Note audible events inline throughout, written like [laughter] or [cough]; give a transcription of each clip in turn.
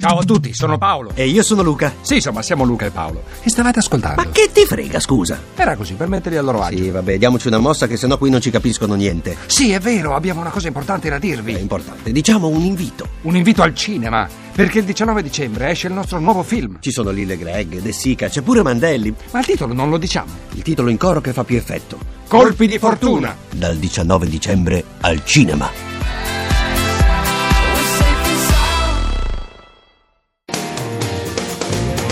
Ciao a tutti, sono Paolo. E io sono Luca. Sì, insomma, siamo Luca e Paolo. E stavate ascoltando. Ma che ti frega, scusa? Era così, per metterli a loro agio. Sì, vabbè, diamoci una mossa che sennò qui non ci capiscono niente. Sì, è vero, abbiamo una cosa importante da È dirvi. importante. Diciamo un invito. Un invito al cinema, perché il 19 dicembre esce il nostro nuovo film. Ci sono Lille Greg, De Sica, c'è pure Mandelli. Ma il titolo non lo diciamo. Il titolo in coro che fa più effetto. Colpi di fortuna. Dal 19 dicembre al cinema.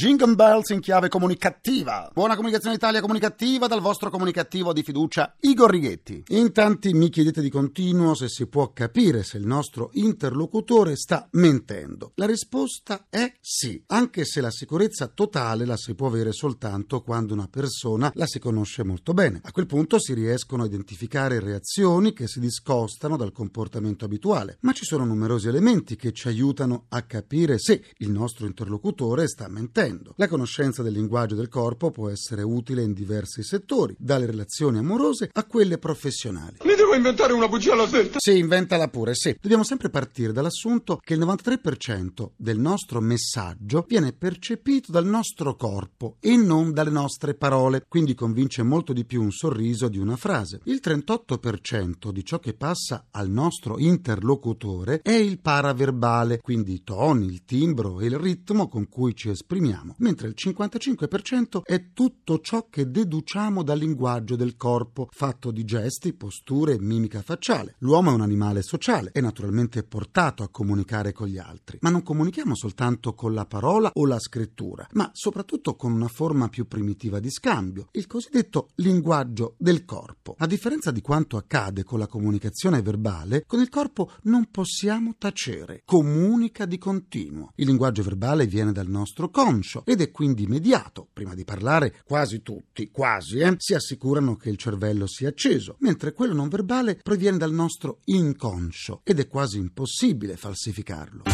Jingle bells. In chiave comunicativa. Buona comunicazione Italia comunicativa dal vostro comunicativo di fiducia Igor Righetti. In tanti mi chiedete di continuo se si può capire se il nostro interlocutore sta mentendo. La risposta è sì, anche se la sicurezza totale la si può avere soltanto quando una persona la si conosce molto bene. A quel punto si riescono a identificare reazioni che si discostano dal comportamento abituale, ma ci sono numerosi elementi che ci aiutano a capire se il nostro interlocutore sta mentendo. La conoscenza del linguaggio del corpo può essere utile in diversi settori, dalle relazioni amorose a quelle professionali. Devo inventare una bugia alla svelta. Sì, inventala pure, sì. Dobbiamo sempre partire dall'assunto che il 93% del nostro messaggio viene percepito dal nostro corpo e non dalle nostre parole, quindi convince molto di più un sorriso di una frase. Il 38% di ciò che passa al nostro interlocutore è il paraverbale, quindi i toni, il timbro e il ritmo con cui ci esprimiamo, mentre il 55% è tutto ciò che deduciamo dal linguaggio del corpo, fatto di gesti, posture mimica facciale. L'uomo è un animale sociale, è naturalmente portato a comunicare con gli altri, ma non comunichiamo soltanto con la parola o la scrittura, ma soprattutto con una forma più primitiva di scambio, il cosiddetto linguaggio del corpo. A differenza di quanto accade con la comunicazione verbale, con il corpo non possiamo tacere, comunica di continuo. Il linguaggio verbale viene dal nostro conscio ed è quindi immediato. Prima di parlare, quasi tutti, quasi, eh, si assicurano che il cervello sia acceso, mentre quello non verbale proviene dal nostro inconscio ed è quasi impossibile falsificarlo.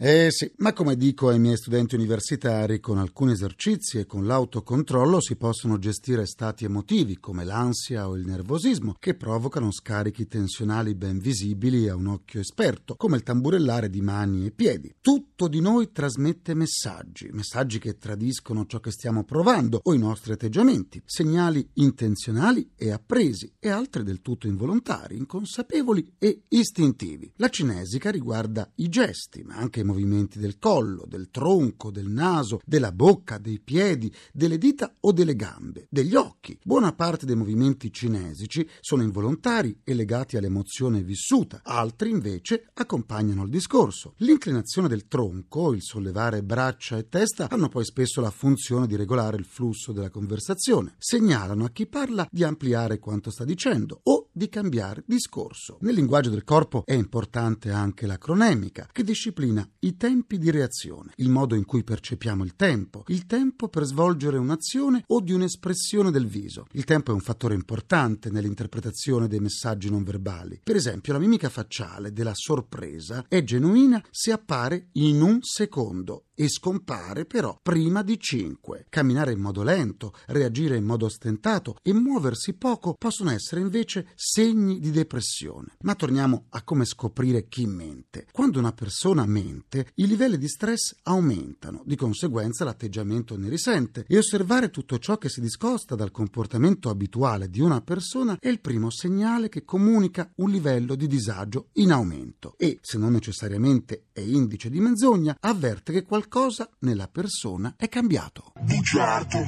Eh sì, ma come dico ai miei studenti universitari, con alcuni esercizi e con l'autocontrollo si possono gestire stati emotivi come l'ansia o il nervosismo che provocano scarichi tensionali ben visibili a un occhio esperto, come il tamburellare di mani e piedi. Tutto di noi trasmette messaggi, messaggi che tradiscono ciò che stiamo provando o i nostri atteggiamenti, segnali intenzionali e appresi e altri del tutto involontari, inconsapevoli e istintivi. La cinesica riguarda i gesti, ma anche i movimenti del collo, del tronco, del naso, della bocca, dei piedi, delle dita o delle gambe, degli occhi. Buona parte dei movimenti cinesici sono involontari e legati all'emozione vissuta, altri invece accompagnano il discorso. L'inclinazione del tronco, il sollevare braccia e testa hanno poi spesso la funzione di regolare il flusso della conversazione, segnalano a chi parla di ampliare quanto sta dicendo o di cambiare discorso. Nel linguaggio del corpo è importante anche la cronemica, che disciplina i tempi di reazione, il modo in cui percepiamo il tempo, il tempo per svolgere un'azione o di un'espressione del viso. Il tempo è un fattore importante nell'interpretazione dei messaggi non verbali. Per esempio, la mimica facciale della sorpresa è genuina se appare in un secondo e scompare però prima di cinque. Camminare in modo lento, reagire in modo ostentato e muoversi poco possono essere invece segni di depressione. Ma torniamo a come scoprire chi mente. Quando una persona mente, i livelli di stress aumentano, di conseguenza l'atteggiamento ne risente e osservare tutto ciò che si discosta dal comportamento abituale di una persona è il primo segnale che comunica un livello di disagio in aumento e, se non necessariamente è indice di menzogna, avverte che qualcosa nella persona è cambiato. Bugiardo.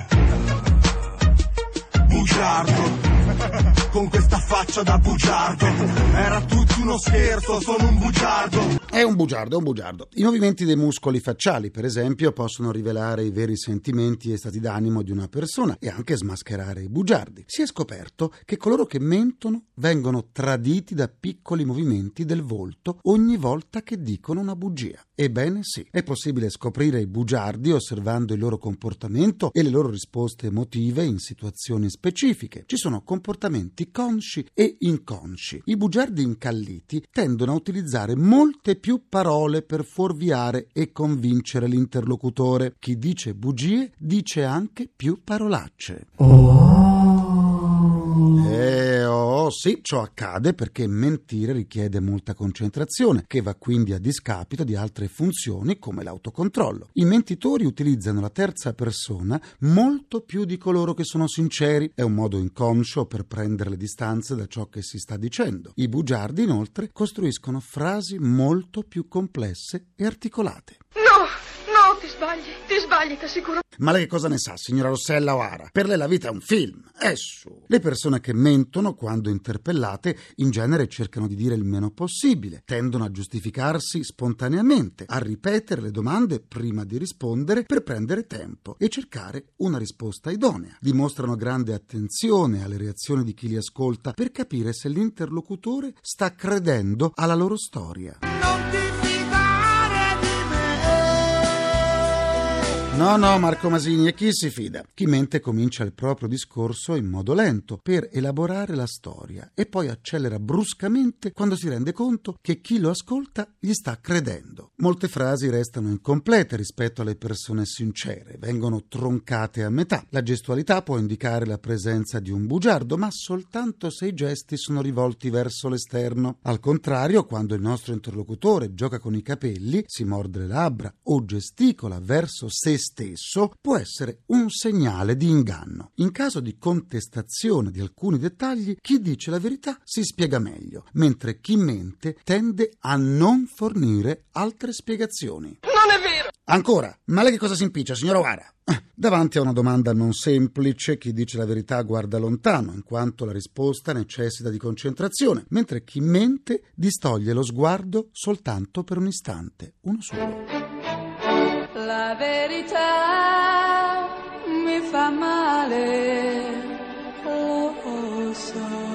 Bugiardo. Con questa faccia da bugiardo. Era tutto uno scherzo, sono un bugiardo È un bugiardo, è un bugiardo. I movimenti dei muscoli facciali, per esempio, possono rivelare i veri sentimenti e stati d'animo di una persona e anche smascherare i bugiardi. Si è scoperto che coloro che mentono vengono traditi da piccoli movimenti del volto ogni volta che dicono una bugia. Ebbene sì, è possibile scoprire i bugiardi osservando il loro comportamento e le loro risposte emotive in situazioni specifiche. Ci sono comportamenti consci e inconsci. I bugiardi incalliti tendono a utilizzare molte più parole per fuorviare e convincere l'interlocutore. Chi dice bugie dice anche più parolacce. Eh, oh, sì, ciò accade perché mentire richiede molta concentrazione, che va quindi a discapito di altre funzioni come l'autocontrollo. I mentitori utilizzano la terza persona molto più di coloro che sono sinceri. È un modo inconscio per prendere le distanze da ciò che si sta dicendo. I bugiardi, inoltre, costruiscono frasi molto più complesse e articolate. Ti sbagli, ti sbagli, ti assicuro. Ma lei che cosa ne sa, signora Rossella O'Hara? Per lei la vita è un film. È su. Le persone che mentono, quando interpellate, in genere cercano di dire il meno possibile, tendono a giustificarsi spontaneamente, a ripetere le domande prima di rispondere per prendere tempo e cercare una risposta idonea. Dimostrano grande attenzione alle reazioni di chi li ascolta per capire se l'interlocutore sta credendo alla loro storia. Non ti No, no, Marco Masini, e chi si fida? Chi mente comincia il proprio discorso in modo lento per elaborare la storia e poi accelera bruscamente quando si rende conto che chi lo ascolta gli sta credendo. Molte frasi restano incomplete rispetto alle persone sincere, vengono troncate a metà. La gestualità può indicare la presenza di un bugiardo, ma soltanto se i gesti sono rivolti verso l'esterno. Al contrario, quando il nostro interlocutore gioca con i capelli, si morde le labbra o gesticola verso se stesso, può essere un segnale di inganno. In caso di contestazione di alcuni dettagli, chi dice la verità si spiega meglio, mentre chi mente tende a non fornire altre spiegazioni. Non è vero. Ancora, ma lei che cosa si impiccia, signora O'Hara? Eh, Davanti a una domanda non semplice, chi dice la verità guarda lontano, in quanto la risposta necessita di concentrazione, mentre chi mente distoglie lo sguardo soltanto per un istante, uno solo. La verità mi fa male.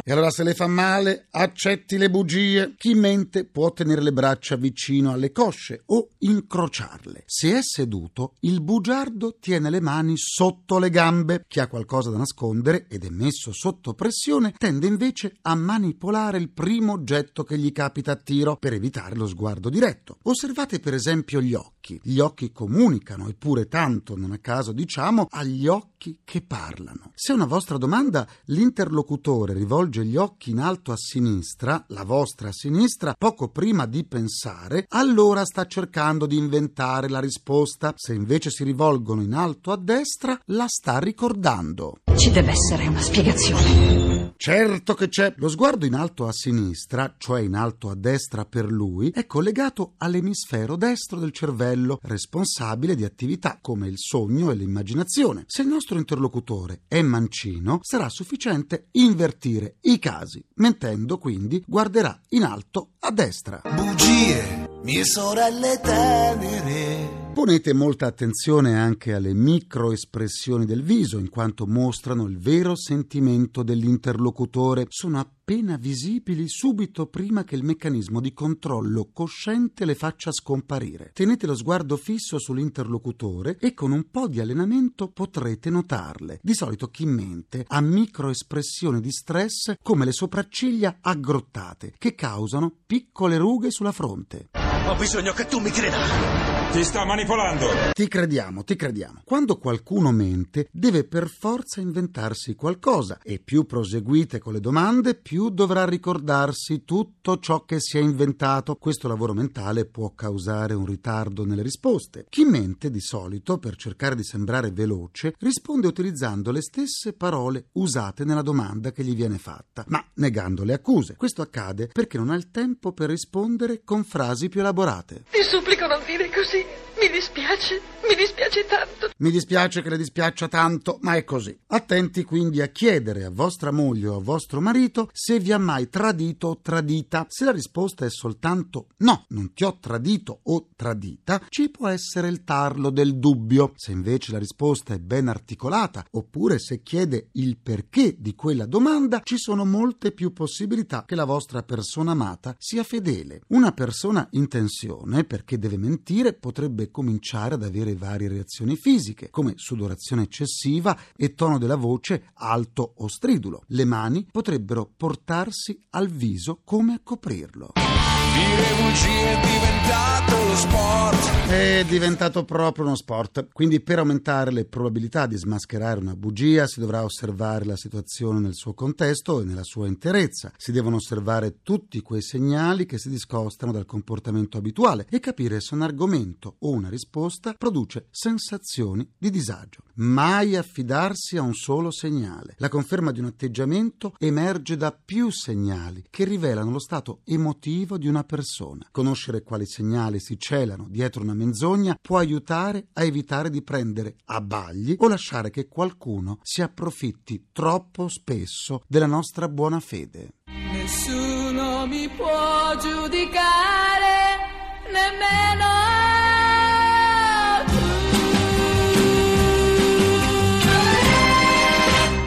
E allora se le fa male, accetti le bugie. Chi mente può tenere le braccia vicino alle cosce o incrociarle. Se è seduto, il bugiardo tiene le mani sotto le gambe. Chi ha qualcosa da nascondere ed è messo sotto pressione tende invece a manipolare il primo oggetto che gli capita a tiro per evitare lo sguardo diretto. Osservate per esempio gli occhi. Gli occhi comunicano, eppure tanto, non a caso diciamo, agli occhi che parlano. Se una vostra domanda l'interlocutore rivolge gli occhi in alto a sinistra, la vostra a sinistra, poco prima di pensare, allora sta cercando di inventare la risposta. Se invece si rivolgono in alto a destra, la sta ricordando. Ci deve essere una spiegazione. Certo che c'è. Lo sguardo in alto a sinistra, cioè in alto a destra per lui, è collegato all'emisfero destro del cervello, responsabile di attività come il sogno e l'immaginazione. Se il nostro interlocutore è mancino, sarà sufficiente invertire i casi. Mentendo, quindi, guarderà in alto a destra. Bugie, mie sorelle tenere. Ponete molta attenzione anche alle microespressioni del viso, in quanto mostrano il vero sentimento dell'interlocutore. Sono appena visibili subito prima che il meccanismo di controllo cosciente le faccia scomparire. Tenete lo sguardo fisso sull'interlocutore e con un po' di allenamento potrete notarle. Di solito chi mente ha microespressioni di stress come le sopracciglia aggrottate, che causano piccole rughe sulla fronte. Ho bisogno che tu mi creda. Ti sta manipolando. Ti crediamo, ti crediamo. Quando qualcuno mente, deve per forza inventarsi qualcosa e più proseguite con le domande, più dovrà ricordarsi tutto ciò che si è inventato. Questo lavoro mentale può causare un ritardo nelle risposte. Chi mente, di solito, per cercare di sembrare veloce, risponde utilizzando le stesse parole usate nella domanda che gli viene fatta, ma negando le accuse. Questo accade perché non ha il tempo per rispondere con frasi più elaborate. Ti supplico non dire così. see Mi dispiace, mi dispiace tanto. Mi dispiace che le dispiaccia tanto, ma è così. Attenti quindi a chiedere a vostra moglie o a vostro marito se vi ha mai tradito o tradita. Se la risposta è soltanto no, non ti ho tradito o tradita, ci può essere il tarlo del dubbio. Se invece la risposta è ben articolata, oppure se chiede il perché di quella domanda, ci sono molte più possibilità che la vostra persona amata sia fedele. Una persona in tensione, perché deve mentire, potrebbe cominciare ad avere varie reazioni fisiche, come sudorazione eccessiva e tono della voce alto o stridulo. Le mani potrebbero portarsi al viso come a coprirlo. Dire bugie è diventato proprio uno sport, quindi per aumentare le probabilità di smascherare una bugia si dovrà osservare la situazione nel suo contesto e nella sua interezza. Si devono osservare tutti quei segnali che si discostano dal comportamento abituale e capire se un argomento o una risposta produce sensazioni di disagio. Mai affidarsi a un solo segnale. La conferma di un atteggiamento emerge da più segnali che rivelano lo stato emotivo di una persona. Conoscere quali segnali si celano dietro una menzogna può aiutare a evitare di prendere abbagli o lasciare che qualcuno si approfitti troppo spesso della nostra buona fede. Nessuno mi può giudicare, nemmeno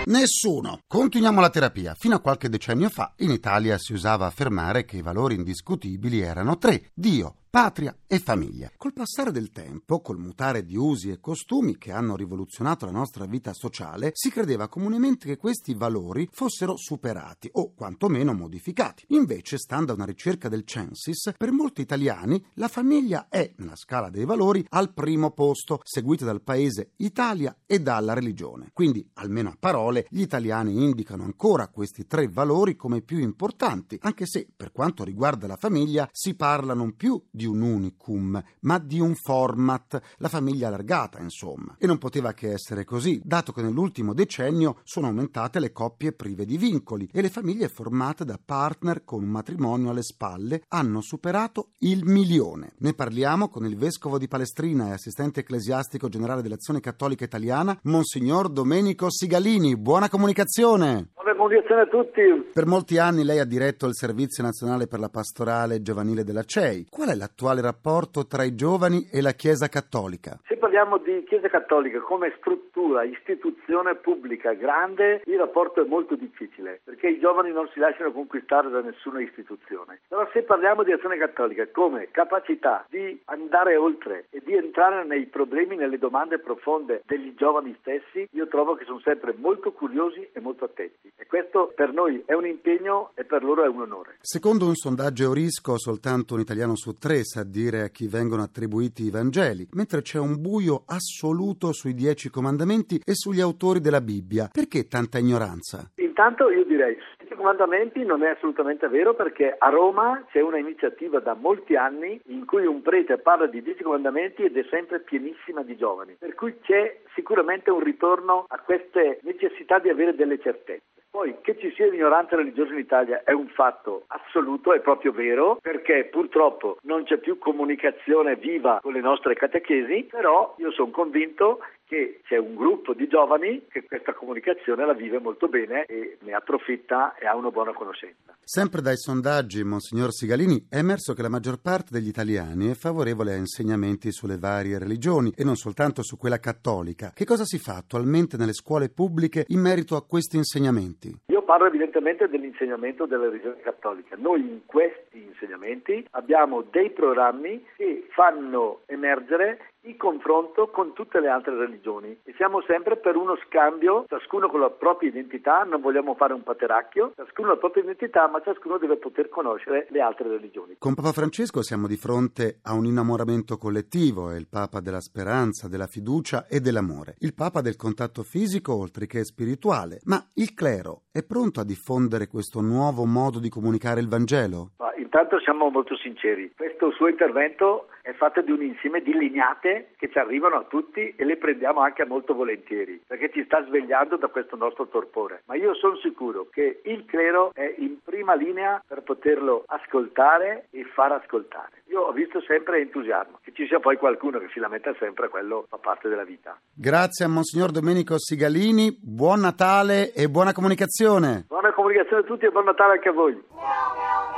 Nessuno. Continuiamo la terapia. Fino a qualche decennio fa in Italia si usava affermare che i valori indiscutibili erano tre: Dio, patria e famiglia. Col passare del tempo, col mutare di usi e costumi che hanno rivoluzionato la nostra vita sociale, si credeva comunemente che questi valori fossero superati o quantomeno modificati. Invece, stando a una ricerca del Censis, per molti italiani la famiglia è, nella scala dei valori, al primo posto, seguita dal paese Italia e dalla religione. Quindi, almeno a parole, gli italiani indicano ancora questi tre valori come più importanti, anche se, per quanto riguarda la famiglia, si parla non più di un unicum, ma di un format, la famiglia allargata, insomma. E non poteva che essere così, dato che nell'ultimo decennio sono aumentate le coppie prive di vincoli e le famiglie formate da partner con un matrimonio alle spalle hanno superato il milione. Ne parliamo con il vescovo di Palestrina e assistente ecclesiastico generale dell'Azione Cattolica Italiana, Monsignor Domenico Sigalini. Buona comunicazione! Buona comunicazione a tutti. Per molti anni lei ha diretto il Servizio Nazionale per la Pastorale Giovanile della CEI. Qual è l'attuale rapporto tra i giovani e la Chiesa Cattolica? Se parliamo di Chiesa Cattolica come struttura, istituzione pubblica grande, il rapporto è molto difficile perché i giovani non si lasciano conquistare da nessuna istituzione. Però se parliamo di azione cattolica come capacità di andare oltre e di entrare nei problemi, nelle domande profonde degli giovani stessi, io trovo che sono sempre molto curiosi e molto attenti. E questo per noi è un impegno e per loro è un onore. Secondo un sondaggio Eurisco, soltanto un italiano su tre sa dire a chi vengono attribuiti i Vangeli, mentre c'è un buio assoluto sui dieci comandamenti e sugli autori della Bibbia. Perché tanta ignoranza? Intanto io direi i comandamenti non è assolutamente vero perché a Roma c'è una iniziativa da molti anni in cui un prete parla di dieci comandamenti ed è sempre pienissima di giovani, per cui c'è sicuramente un ritorno a queste necessità di avere delle certezze. Poi che ci sia ignoranza religiosa in Italia è un fatto assoluto, è proprio vero, perché purtroppo non c'è più comunicazione viva con le nostre catechesi, però io sono convinto che c'è un gruppo di giovani che questa comunicazione la vive molto bene e ne approfitta e ha una buona conoscenza. Sempre dai sondaggi, Monsignor Sigalini, è emerso che la maggior parte degli italiani è favorevole a insegnamenti sulle varie religioni e non soltanto su quella cattolica. Che cosa si fa attualmente nelle scuole pubbliche in merito a questi insegnamenti? Io parlo evidentemente dell'insegnamento della religione cattolica. Noi in questi insegnamenti abbiamo dei programmi che fanno emergere il confronto con tutte le altre religioni e siamo sempre per uno scambio, ciascuno con la propria identità, non vogliamo fare un pateracchio, ciascuno ha la propria identità, ma ciascuno deve poter conoscere le altre religioni. Con Papa Francesco siamo di fronte a un innamoramento collettivo, è il Papa della speranza, della fiducia e dell'amore, il Papa del contatto fisico oltre che spirituale, ma il clero è pronto a diffondere questo nuovo modo di comunicare il Vangelo? Ma intanto siamo molto sinceri, questo suo intervento è fatto di un insieme di lignate che ci arrivano a tutti e le prendiamo anche molto volentieri, perché ci sta svegliando da questo nostro torpore. Ma io sono sicuro che il clero è in prima linea per poterlo ascoltare e far ascoltare. Io ho visto sempre entusiasmo, che ci sia poi qualcuno che si lamenta sempre, quello fa parte della vita. Grazie a Monsignor Domenico Sigalini, buon Natale e buona comunicazione. Buona comunicazione a tutti e buon Natale anche a voi.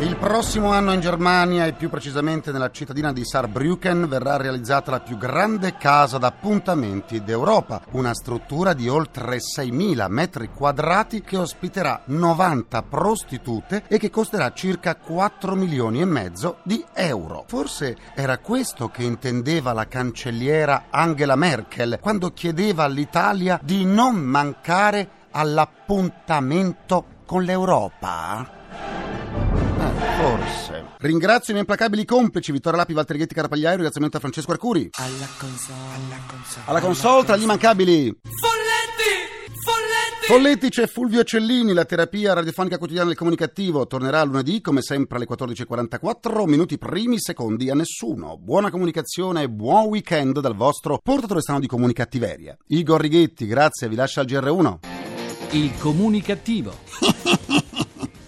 Il prossimo anno in Germania e più precisamente nella cittadina di Saarbrücken verrà realizzata la più grande casa d'appuntamenti d'Europa, una struttura di oltre 6.000 metri quadrati che ospiterà 90 prostitute e che costerà circa 4 milioni e mezzo di euro. Forse era questo che intendeva la cancelliera Angela Merkel quando chiedeva all'Italia di non mancare all'appuntamento con l'Europa? Forse. Ringrazio i miei implacabili complici Vittorio Lapi, Valtteri Ghetti Carapagliaio, ringraziamento a Francesco Arcuri. Alla console, alla console. Alla console tra gli immancabili. Folletti! Folletti! Folletti c'è Fulvio Cellini, la terapia radiofonica quotidiana del comunicativo tornerà lunedì come sempre alle 14.44, minuti primi secondi a nessuno. Buona comunicazione e buon weekend dal vostro portatore strano di comunicattiveria. Igor Righetti, grazie, vi lascio al GR1. Il comunicativo. [laughs]